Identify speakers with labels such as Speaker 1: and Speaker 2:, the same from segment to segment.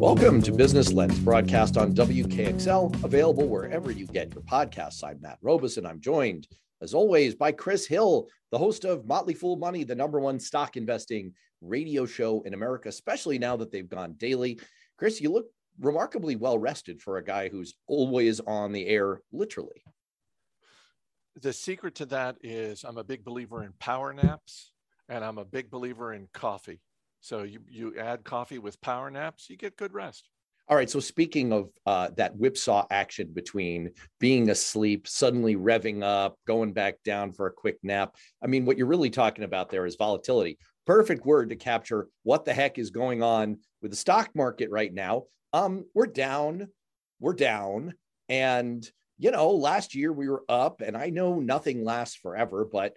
Speaker 1: Welcome to Business Lens, broadcast on WKXL, available wherever you get your podcasts. I'm Matt Robison. And I'm joined, as always, by Chris Hill, the host of Motley Fool Money, the number one stock investing radio show in America, especially now that they've gone daily. Chris, you look remarkably well rested for a guy who's always on the air, literally.
Speaker 2: The secret to that is I'm a big believer in power naps and I'm a big believer in coffee. So you, you add coffee with power naps, you get good rest.
Speaker 1: All right. So speaking of uh, that whipsaw action between being asleep, suddenly revving up, going back down for a quick nap. I mean, what you're really talking about there is volatility. Perfect word to capture what the heck is going on with the stock market right now. Um, we're down, we're down, and you know, last year we were up, and I know nothing lasts forever, but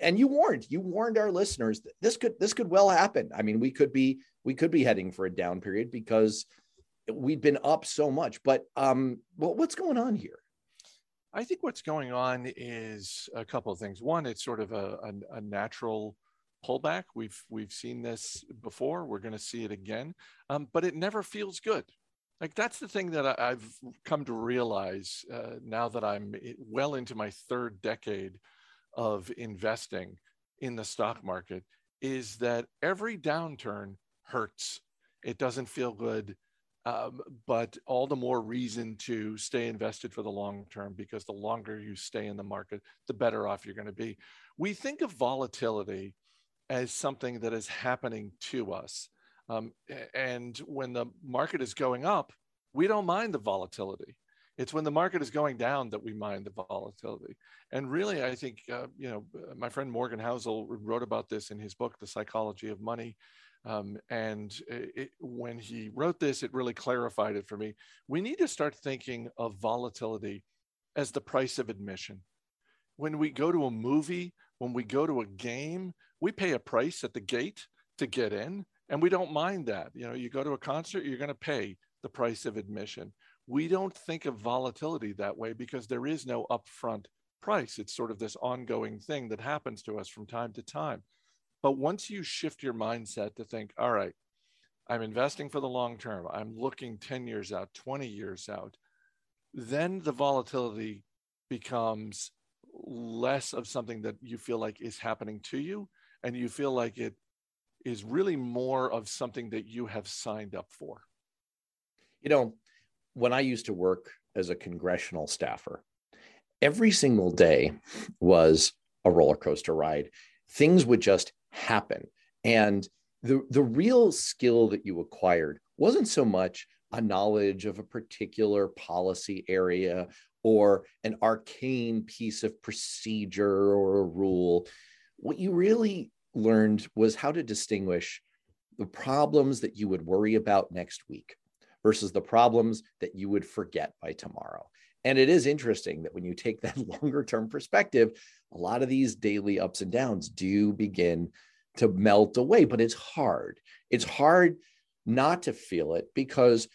Speaker 1: and you warned you warned our listeners that this could this could well happen. I mean we could be we could be heading for a down period because we've been up so much but um well, what's going on here?
Speaker 2: I think what's going on is a couple of things. One it's sort of a, a, a natural pullback. We've we've seen this before. We're going to see it again. Um, but it never feels good. Like that's the thing that I, have come to realize uh, now that i'm well into my third decade of investing in the stock market is that every downturn hurts. It doesn't feel good, um, but all the more reason to stay invested for the long term because the longer you stay in the market, the better off you're going to be. We think of volatility as something that is happening to us. Um, and when the market is going up, we don't mind the volatility. It's when the market is going down that we mind the volatility. And really, I think, uh, you know, uh, my friend Morgan Housel wrote about this in his book, The Psychology of Money. Um, and it, when he wrote this, it really clarified it for me. We need to start thinking of volatility as the price of admission. When we go to a movie, when we go to a game, we pay a price at the gate to get in, and we don't mind that. You know, you go to a concert, you're going to pay the price of admission we don't think of volatility that way because there is no upfront price. It's sort of this ongoing thing that happens to us from time to time. But once you shift your mindset to think, all right, I'm investing for the long term, I'm looking 10 years out, 20 years out, then the volatility becomes less of something that you feel like is happening to you. And you feel like it is really more of something that you have signed up for.
Speaker 1: You know, when I used to work as a congressional staffer, every single day was a roller coaster ride. Things would just happen. And the, the real skill that you acquired wasn't so much a knowledge of a particular policy area or an arcane piece of procedure or a rule. What you really learned was how to distinguish the problems that you would worry about next week versus the problems that you would forget by tomorrow. And it is interesting that when you take that longer term perspective, a lot of these daily ups and downs do begin to melt away, but it's hard. It's hard not to feel it because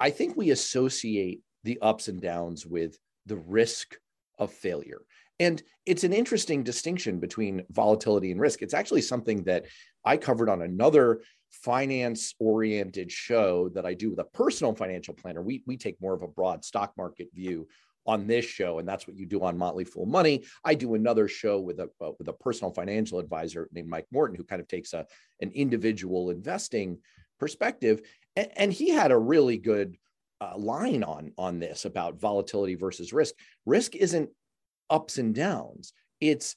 Speaker 1: I think we associate the ups and downs with the risk of failure. And it's an interesting distinction between volatility and risk. It's actually something that I covered on another finance oriented show that I do with a personal financial planner. We, we take more of a broad stock market view on this show, and that's what you do on Motley Fool Money. I do another show with a uh, with a personal financial advisor named Mike Morton, who kind of takes a an individual investing perspective, and, and he had a really good uh, line on on this about volatility versus risk. Risk isn't ups and downs; it's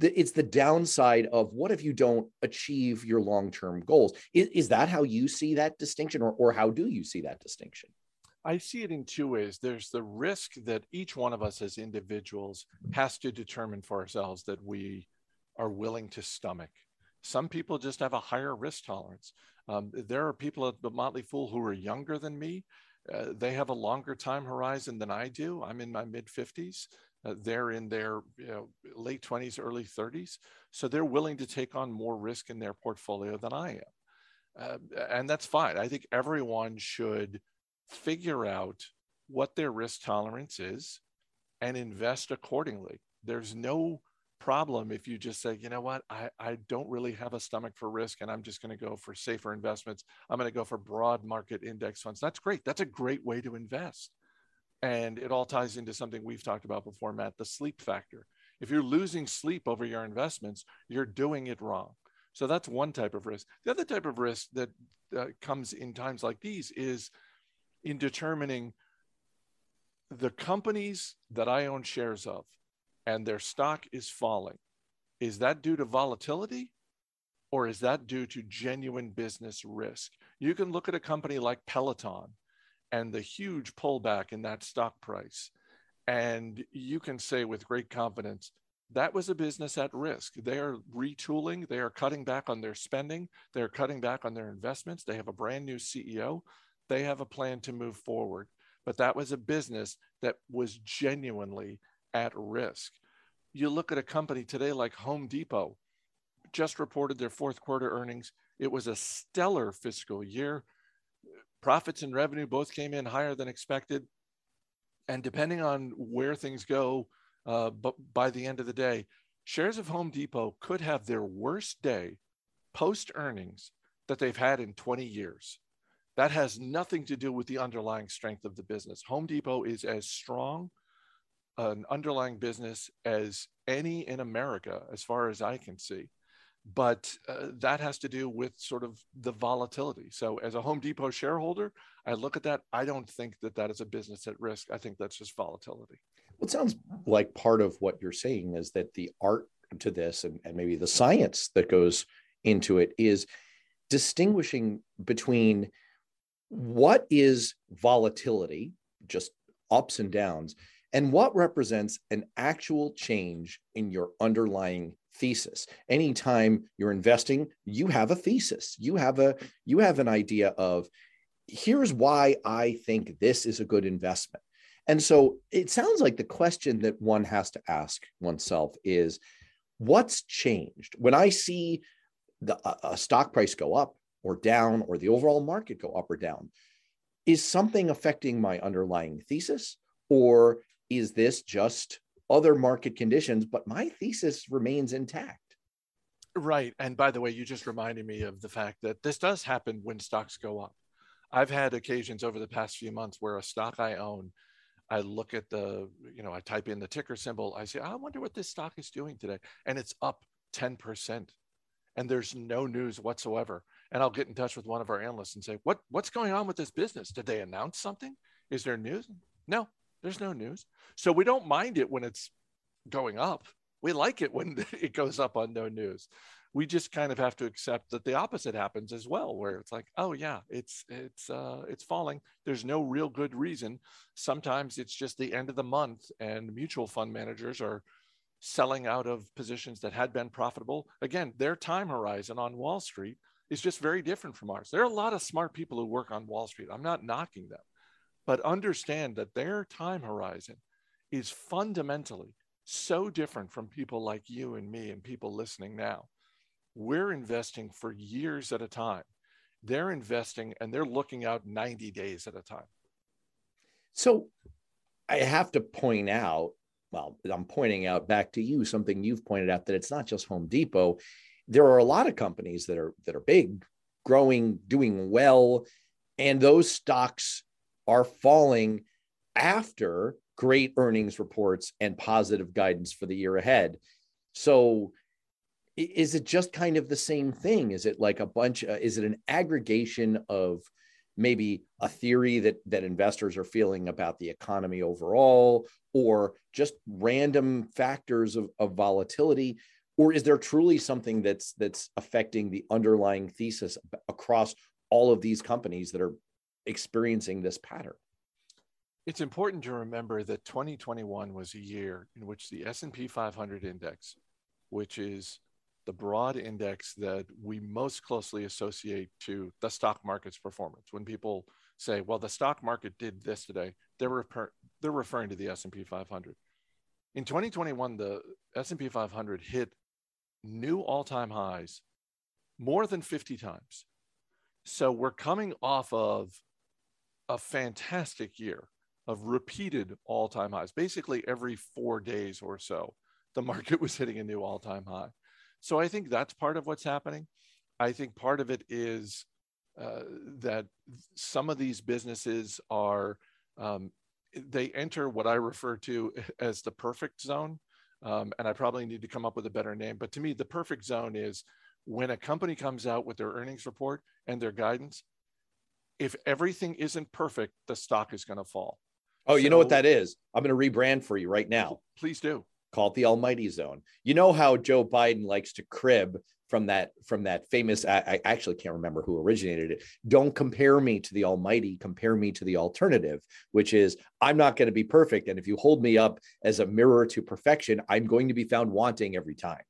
Speaker 1: it's the downside of what if you don't achieve your long-term goals? Is, is that how you see that distinction or, or how do you see that distinction?
Speaker 2: I see it in two ways. There's the risk that each one of us as individuals has to determine for ourselves that we are willing to stomach. Some people just have a higher risk tolerance. Um, there are people at the motley fool who are younger than me. Uh, they have a longer time horizon than i do. I'm in my mid 50s uh, they're in their you know, late 20s, early 30s. So they're willing to take on more risk in their portfolio than I am. Uh, and that's fine. I think everyone should figure out what their risk tolerance is and invest accordingly. There's no problem if you just say, you know what, I, I don't really have a stomach for risk and I'm just going to go for safer investments. I'm going to go for broad market index funds. That's great. That's a great way to invest. And it all ties into something we've talked about before, Matt the sleep factor. If you're losing sleep over your investments, you're doing it wrong. So that's one type of risk. The other type of risk that uh, comes in times like these is in determining the companies that I own shares of and their stock is falling. Is that due to volatility or is that due to genuine business risk? You can look at a company like Peloton and the huge pullback in that stock price. And you can say with great confidence, that was a business at risk. They are retooling, they are cutting back on their spending, they're cutting back on their investments. They have a brand new CEO, they have a plan to move forward. But that was a business that was genuinely at risk. You look at a company today like Home Depot, just reported their fourth quarter earnings. It was a stellar fiscal year. Profits and revenue both came in higher than expected. And depending on where things go, uh, but by the end of the day, shares of Home Depot could have their worst day post earnings that they've had in 20 years. That has nothing to do with the underlying strength of the business. Home Depot is as strong an underlying business as any in America, as far as I can see but uh, that has to do with sort of the volatility. So, as a Home Depot shareholder, I look at that. I don't think that that is a business at risk. I think that's just volatility.
Speaker 1: Well, it sounds like part of what you're saying is that the art to this and, and maybe the science that goes into it is distinguishing between what is volatility, just ups and downs, and what represents an actual change in your underlying thesis. Anytime you're investing you have a thesis. You have a you have an idea of here's why i think this is a good investment. And so it sounds like the question that one has to ask oneself is what's changed? When i see the a stock price go up or down or the overall market go up or down is something affecting my underlying thesis? Or is this just other market conditions, but my thesis remains intact.
Speaker 2: Right. And by the way, you just reminded me of the fact that this does happen when stocks go up. I've had occasions over the past few months where a stock I own, I look at the, you know, I type in the ticker symbol, I say, I wonder what this stock is doing today. And it's up 10%. And there's no news whatsoever. And I'll get in touch with one of our analysts and say, What what's going on with this business? Did they announce something? Is there news? No, there's no news. So we don't mind it when it's going up. We like it when it goes up on no news. We just kind of have to accept that the opposite happens as well, where it's like, oh yeah, it's it's uh, it's falling. There's no real good reason. Sometimes it's just the end of the month, and mutual fund managers are selling out of positions that had been profitable. Again, their time horizon on Wall Street is just very different from ours. There are a lot of smart people who work on Wall Street. I'm not knocking them but understand that their time horizon is fundamentally so different from people like you and me and people listening now. We're investing for years at a time. They're investing and they're looking out 90 days at a time.
Speaker 1: So I have to point out, well, I'm pointing out back to you something you've pointed out that it's not just Home Depot. There are a lot of companies that are that are big, growing, doing well, and those stocks are falling after great earnings reports and positive guidance for the year ahead. So is it just kind of the same thing? Is it like a bunch uh, is it an aggregation of maybe a theory that that investors are feeling about the economy overall or just random factors of, of volatility or is there truly something that's that's affecting the underlying thesis across all of these companies that are experiencing this pattern.
Speaker 2: It's important to remember that 2021 was a year in which the S&P 500 index, which is the broad index that we most closely associate to the stock market's performance. When people say, "Well, the stock market did this today," they're refer- they're referring to the S&P 500. In 2021, the S&P 500 hit new all-time highs more than 50 times. So we're coming off of a fantastic year of repeated all time highs, basically every four days or so. the market was hitting a new all-time high. So I think that's part of what's happening. I think part of it is uh, that some of these businesses are um, they enter what I refer to as the perfect zone. Um, and I probably need to come up with a better name. But to me, the perfect zone is when a company comes out with their earnings report and their guidance. If everything isn't perfect, the stock is going to fall.
Speaker 1: Oh, so, you know what that is? I'm going to rebrand for you right now.
Speaker 2: Please do.
Speaker 1: Call it the Almighty Zone. You know how Joe Biden likes to crib from that from that famous I, I, actually can't remember who originated it don't compare me to the almighty compare me to the alternative which is i'm not going to be perfect and if you hold me up as a mirror to perfection i'm going to be found wanting every time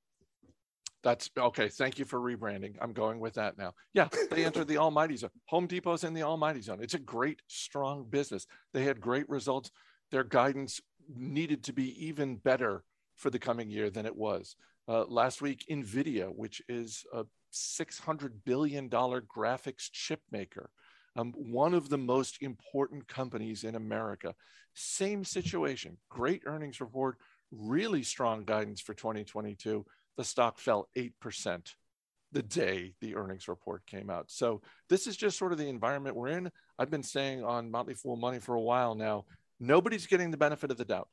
Speaker 2: that's okay thank you for rebranding. I'm going with that now. Yeah they entered the almighty zone. Home depot's in the almighty zone. It's a great strong business. They had great results. Their guidance needed to be even better for the coming year than it was. Uh, last week, NVIDIA, which is a $600 billion graphics chip maker, um, one of the most important companies in America. Same situation, great earnings report, really strong guidance for 2022. The stock fell 8% the day the earnings report came out. So this is just sort of the environment we're in. I've been saying on Motley Fool Money for a while now, nobody's getting the benefit of the doubt.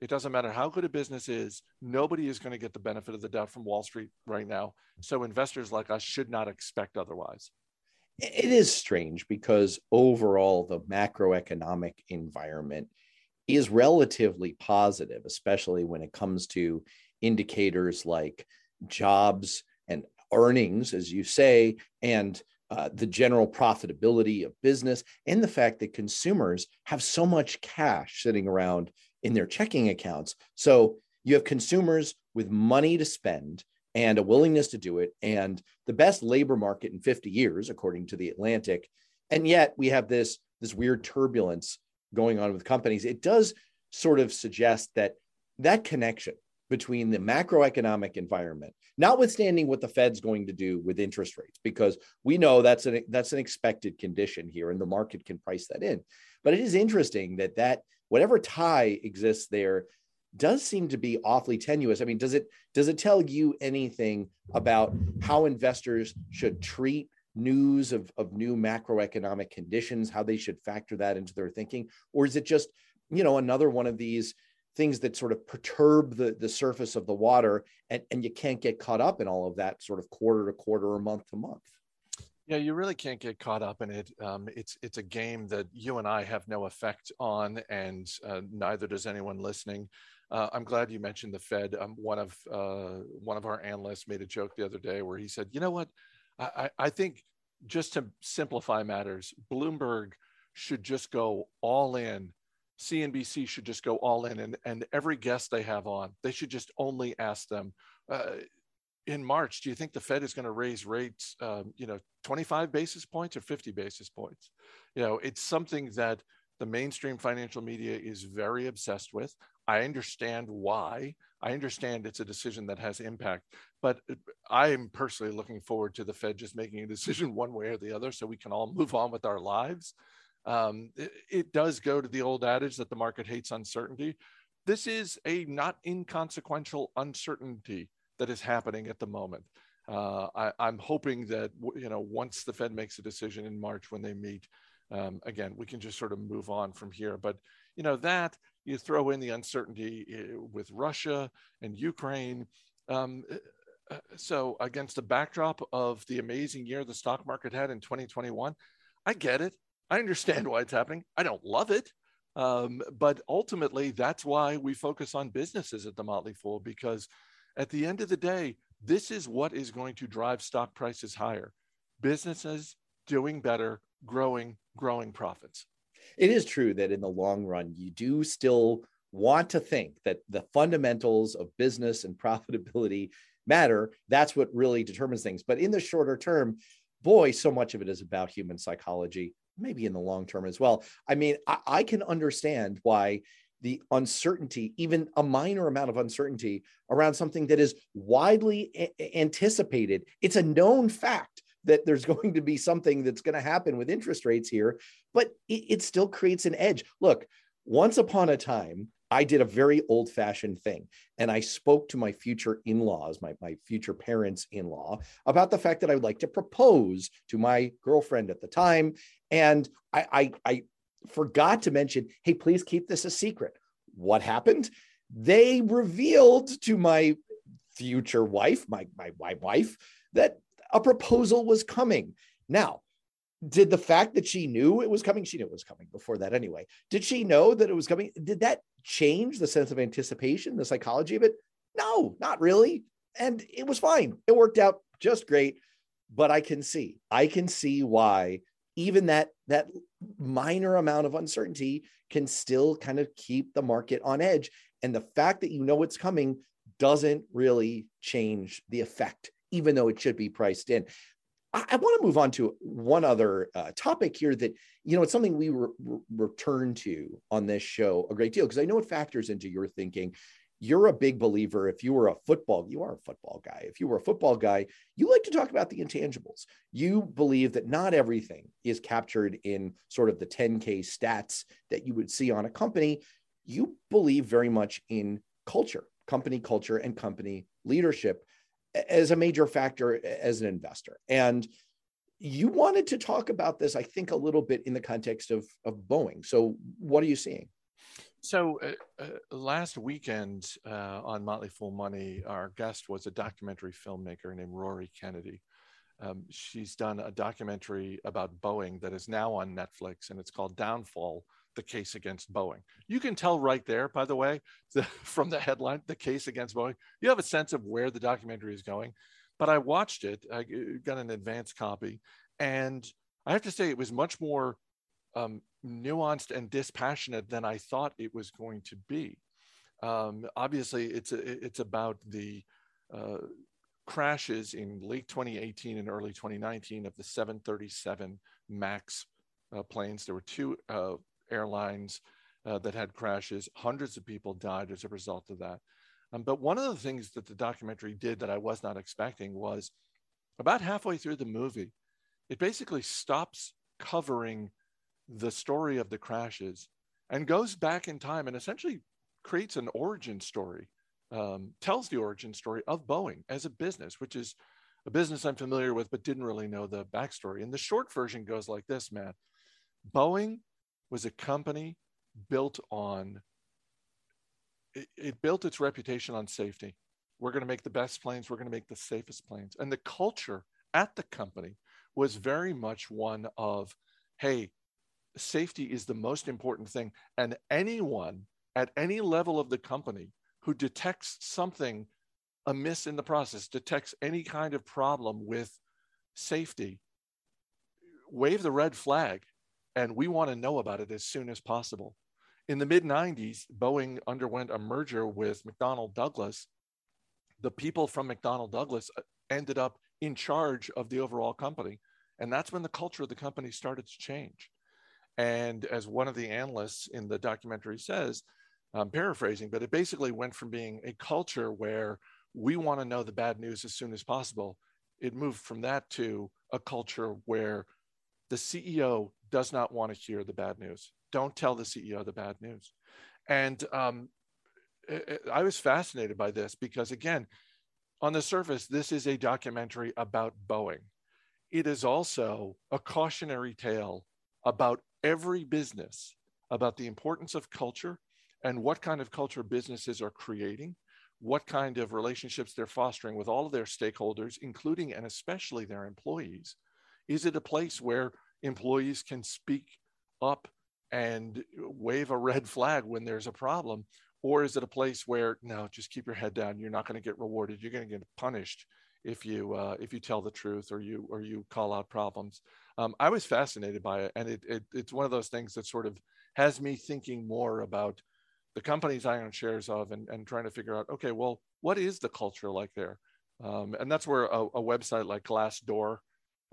Speaker 2: It doesn't matter how good a business is, nobody is going to get the benefit of the doubt from Wall Street right now. So investors like us should not expect otherwise.
Speaker 1: It is strange because overall, the macroeconomic environment is relatively positive, especially when it comes to indicators like jobs and earnings, as you say, and uh, the general profitability of business, and the fact that consumers have so much cash sitting around in their checking accounts. So you have consumers with money to spend and a willingness to do it, and the best labor market in 50 years, according to the Atlantic. And yet we have this, this weird turbulence going on with companies. It does sort of suggest that that connection between the macroeconomic environment, notwithstanding what the Fed's going to do with interest rates, because we know that's an that's an expected condition here, and the market can price that in. But it is interesting that that whatever tie exists there does seem to be awfully tenuous. I mean, does it does it tell you anything about how investors should treat news of, of new macroeconomic conditions, how they should factor that into their thinking? Or is it just, you know, another one of these things that sort of perturb the, the surface of the water and, and you can't get caught up in all of that sort of quarter to quarter or month to month?
Speaker 2: Yeah, you really can't get caught up in it. Um, it's it's a game that you and I have no effect on, and uh, neither does anyone listening. Uh, I'm glad you mentioned the Fed. Um, one of uh, one of our analysts made a joke the other day where he said, "You know what? I, I think just to simplify matters, Bloomberg should just go all in. CNBC should just go all in, and and every guest they have on, they should just only ask them." Uh, in March, do you think the Fed is going to raise rates, um, you know, 25 basis points or 50 basis points? You know, it's something that the mainstream financial media is very obsessed with. I understand why. I understand it's a decision that has impact, but I am personally looking forward to the Fed just making a decision one way or the other so we can all move on with our lives. Um, it, it does go to the old adage that the market hates uncertainty. This is a not inconsequential uncertainty that is happening at the moment. Uh, I, am hoping that you know once the Fed makes a decision in March when they meet, um, again we can just sort of move on from here. But you know that you throw in the uncertainty eh, with Russia and Ukraine. Um, eh, eh, so against the backdrop of the amazing year the stock market had in 2021, I get it. I understand why it's happening. I don't love it. Um, but ultimately, that's why we focus on businesses at the Motley Fool because at the end of the day, this is what is going to drive stock prices higher. Businesses doing better, growing, growing profits.
Speaker 1: It is true that in the long run, you do still want to think that the fundamentals of business and profitability matter. That's what really determines things. But in the shorter term, boy, so much of it is about human psychology, maybe in the long term as well. I mean, I, I can understand why the uncertainty, even a minor amount of uncertainty around something that is widely a- anticipated. It's a known fact that there's going to be something that's going to happen with interest rates here, but it, it still creates an edge. Look, once upon a time, I did a very old fashioned thing. And I spoke to my future in laws, my, my future parents in law, about the fact that I would like to propose to my girlfriend at the time. And I, I, I forgot to mention, hey, please keep this a secret. What happened? They revealed to my future wife, my, my, my wife, that a proposal was coming. Now, did the fact that she knew it was coming, she knew it was coming before that anyway. Did she know that it was coming? Did that change the sense of anticipation, the psychology of it? No, not really. And it was fine. It worked out just great. But I can see, I can see why even that that minor amount of uncertainty can still kind of keep the market on edge. And the fact that you know it's coming doesn't really change the effect, even though it should be priced in. I, I want to move on to one other uh, topic here that, you know, it's something we re- re- return to on this show a great deal because I know it factors into your thinking. You're a big believer. If you were a football, you are a football guy. If you were a football guy, you like to talk about the intangibles. You believe that not everything is captured in sort of the 10K stats that you would see on a company. You believe very much in culture, company culture, and company leadership as a major factor as an investor. And you wanted to talk about this, I think, a little bit in the context of, of Boeing. So, what are you seeing?
Speaker 2: So, uh, uh, last weekend uh, on Motley Fool Money, our guest was a documentary filmmaker named Rory Kennedy. Um, she's done a documentary about Boeing that is now on Netflix, and it's called Downfall the case against Boeing. You can tell right there, by the way, the, from the headline, the case against Boeing, you have a sense of where the documentary is going. But I watched it, I got an advanced copy, and I have to say it was much more um, nuanced and dispassionate than I thought it was going to be. Um, obviously, it's it's about the uh, crashes in late 2018 and early 2019 of the 737 Max uh, planes. There were two uh, airlines uh, that had crashes. Hundreds of people died as a result of that. Um, but one of the things that the documentary did that I was not expecting was about halfway through the movie, it basically stops covering the story of the crashes and goes back in time and essentially creates an origin story, um, tells the origin story of Boeing as a business, which is a business I'm familiar with, but didn't really know the backstory. And the short version goes like this, Matt. Boeing was a company built on it, it built its reputation on safety. We're going to make the best planes, we're going to make the safest planes. And the culture at the company was very much one of, hey, safety is the most important thing. And anyone at any level of the company who detects something amiss in the process, detects any kind of problem with safety, wave the red flag and we want to know about it as soon as possible. In the mid 90s, Boeing underwent a merger with McDonnell Douglas. The people from McDonnell Douglas uh, ended up in charge of the overall company. And that's when the culture of the company started to change. And as one of the analysts in the documentary says, I'm paraphrasing, but it basically went from being a culture where we want to know the bad news as soon as possible. It moved from that to a culture where the CEO does not want to hear the bad news. Don't tell the CEO the bad news. And um, I was fascinated by this because, again, on the surface, this is a documentary about Boeing. It is also a cautionary tale about every business, about the importance of culture and what kind of culture businesses are creating, what kind of relationships they're fostering with all of their stakeholders, including and especially their employees. Is it a place where employees can speak up and wave a red flag when there's a problem? Or is it a place where, no, just keep your head down. You're not going to get rewarded. You're going to get punished if you uh, if you tell the truth or you or you call out problems. Um, I was fascinated by it, and it, it it's one of those things that sort of has me thinking more about the companies I own shares of and, and trying to figure out, okay, well, what is the culture like there? Um, and that's where a, a, website like Glassdoor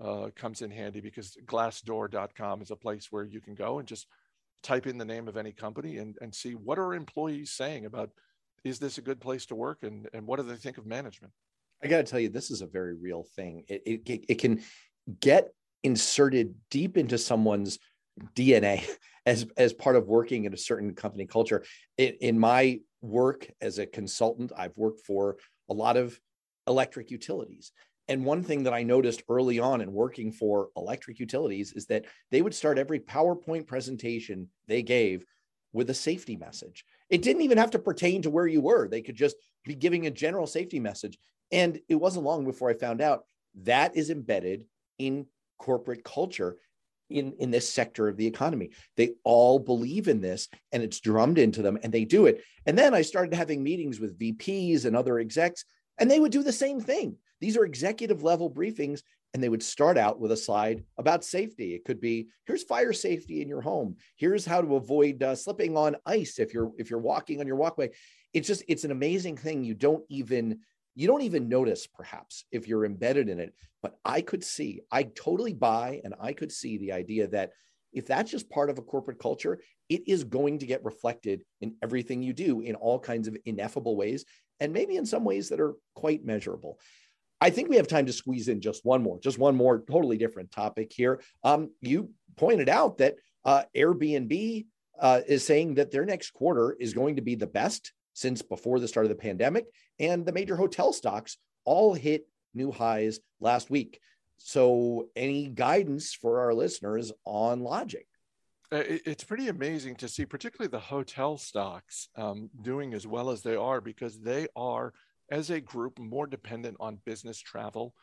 Speaker 2: uh, comes in handy because glassdoor.com is a place where you can go and just type in the name of any company and, and see what are employees saying about is this a good place to work and, and what do they think of management
Speaker 1: i got to tell you this is a very real thing it, it, it can get inserted deep into someone's DNA as as part of working in a certain company culture. In, in my work as a consultant, I've worked for a lot of electric utilities. And one thing that I noticed early on in working for electric utilities is that they would start every PowerPoint presentation they gave with a safety message. It didn't even have to pertain to where you were. They could just be giving a general safety message. And it wasn't long before I found out that is embedded in corporate culture in, in this sector of the economy. They all believe in this and it's drummed into them and they do it. And then I started having meetings with VPs and other execs, and they would do the same thing. These are executive level briefings, and they would start out with a slide about safety. It could be here's fire safety in your home. Here's how to avoid uh, slipping on ice if you're if you're walking on your walkway. It's just it's an amazing thing. You don't even you don't even notice perhaps if you're embedded in it but i could see i totally buy and i could see the idea that if that's just part of a corporate culture it is going to get reflected in everything you do in all kinds of ineffable ways and maybe in some ways that are quite measurable i think we have time to squeeze in just one more just one more totally different topic here um, you pointed out that uh, airbnb uh, is saying that their next quarter is going to be the best since before the start of the pandemic. And the major hotel stocks all hit new highs last week. So, any guidance for our listeners on logic?
Speaker 2: Uh, it's pretty amazing to see, particularly the hotel stocks um, doing as well as they are, because they are, as a group, more dependent on business travel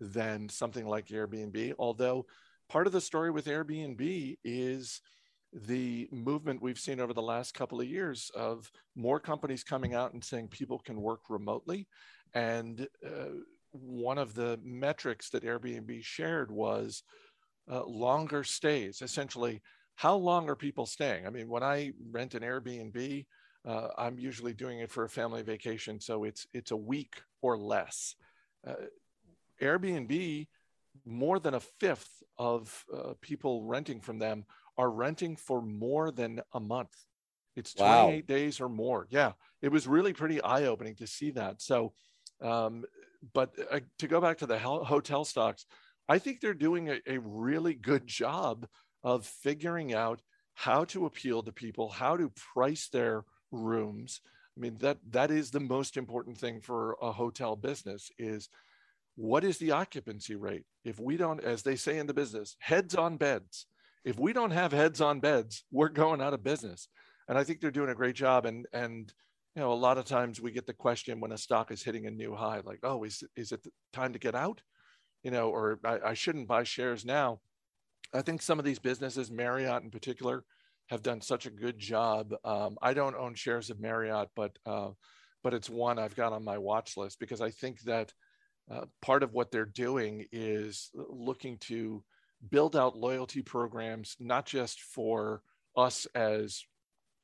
Speaker 2: than something like Airbnb. Although part of the story with Airbnb is the movement we've seen over the last couple of years of more companies coming out and saying people can work remotely. And uh, one of the metrics that Airbnb shared was uh, longer stays. Essentially, how long are people staying? I mean, when I rent an Airbnb, uh, I'm usually doing it for a family vacation, so it's it's a week or less. Uh, Airbnb, more than a fifth of uh, people renting from them are renting for more than a month. It's 28 wow. days or more. Yeah, it was really pretty eye opening to see that. So, um, but uh, to go back to the hotel stocks, I think they're doing a, a really good job of figuring out how to appeal to people, how to price their rooms. I mean that that is the most important thing for a hotel business is what is the occupancy rate? If we don't, as they say in the business, heads on beds, if we don't have heads on beds, we're going out of business. And I think they're doing a great job. And and you know, a lot of times we get the question when a stock is hitting a new high, like, oh, is is it time to get out? You know, or I, I shouldn't buy shares now. I think some of these businesses, Marriott in particular, have done such a good job. Um, I don't own shares of Marriott, but uh, but it's one I've got on my watch list because I think that uh, part of what they're doing is looking to build out loyalty programs, not just for us as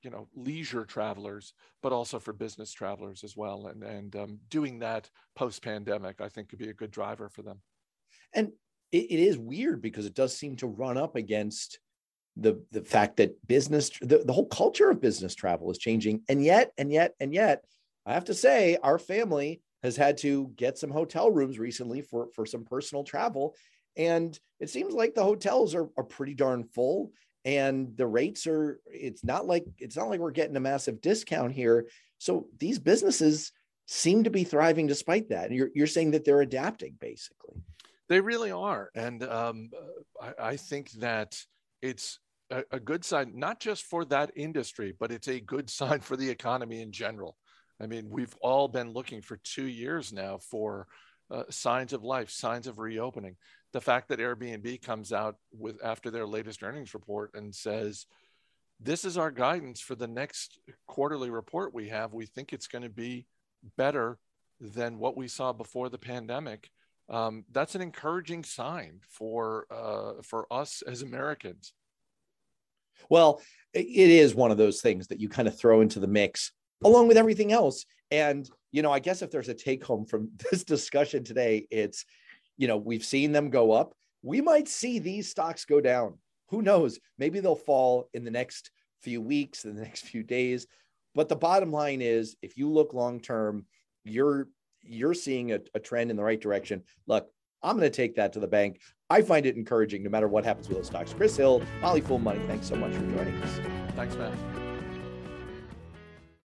Speaker 2: you know leisure travelers, but also for business travelers as well. And and um, doing that post pandemic, I think, could be a good driver for them.
Speaker 1: And it, it is weird because it does seem to run up against the the fact that business the, the whole culture of business travel is changing and yet and yet and yet i have to say our family has had to get some hotel rooms recently for for some personal travel and it seems like the hotels are, are pretty darn full and the rates are it's not like it's not like we're getting a massive discount here. So these businesses seem to be thriving despite that and you're, you're saying that they're adapting basically.
Speaker 2: They really are and um, I, I, think that it's a, a good sign not just for that industry but it's a good sign for the economy in general i mean we've all been looking for two years now for uh, signs of life signs of reopening the fact that Airbnb comes out with after their latest earnings report and says, this is our guidance for the next quarterly report we have. We think it's going to be better than what we saw before the pandemic. Um, that's an encouraging sign for uh, for us as Americans.
Speaker 1: Well, it is one of those things that you kind of throw into the mix along with everything else. And you know, I guess if there's a take home from this discussion today, it's you know, we've seen them go up. We might see these stocks go down. Who knows? Maybe they'll fall in the next few weeks, in the next few days. But the bottom line is, if you look long term, you're you're seeing a, a trend in the right direction. Look, I'm going to take that to the bank. I find it encouraging no matter what happens with those stocks. Chris Hill, Motley Fool Money, thanks so much for joining us.
Speaker 2: Thanks, man.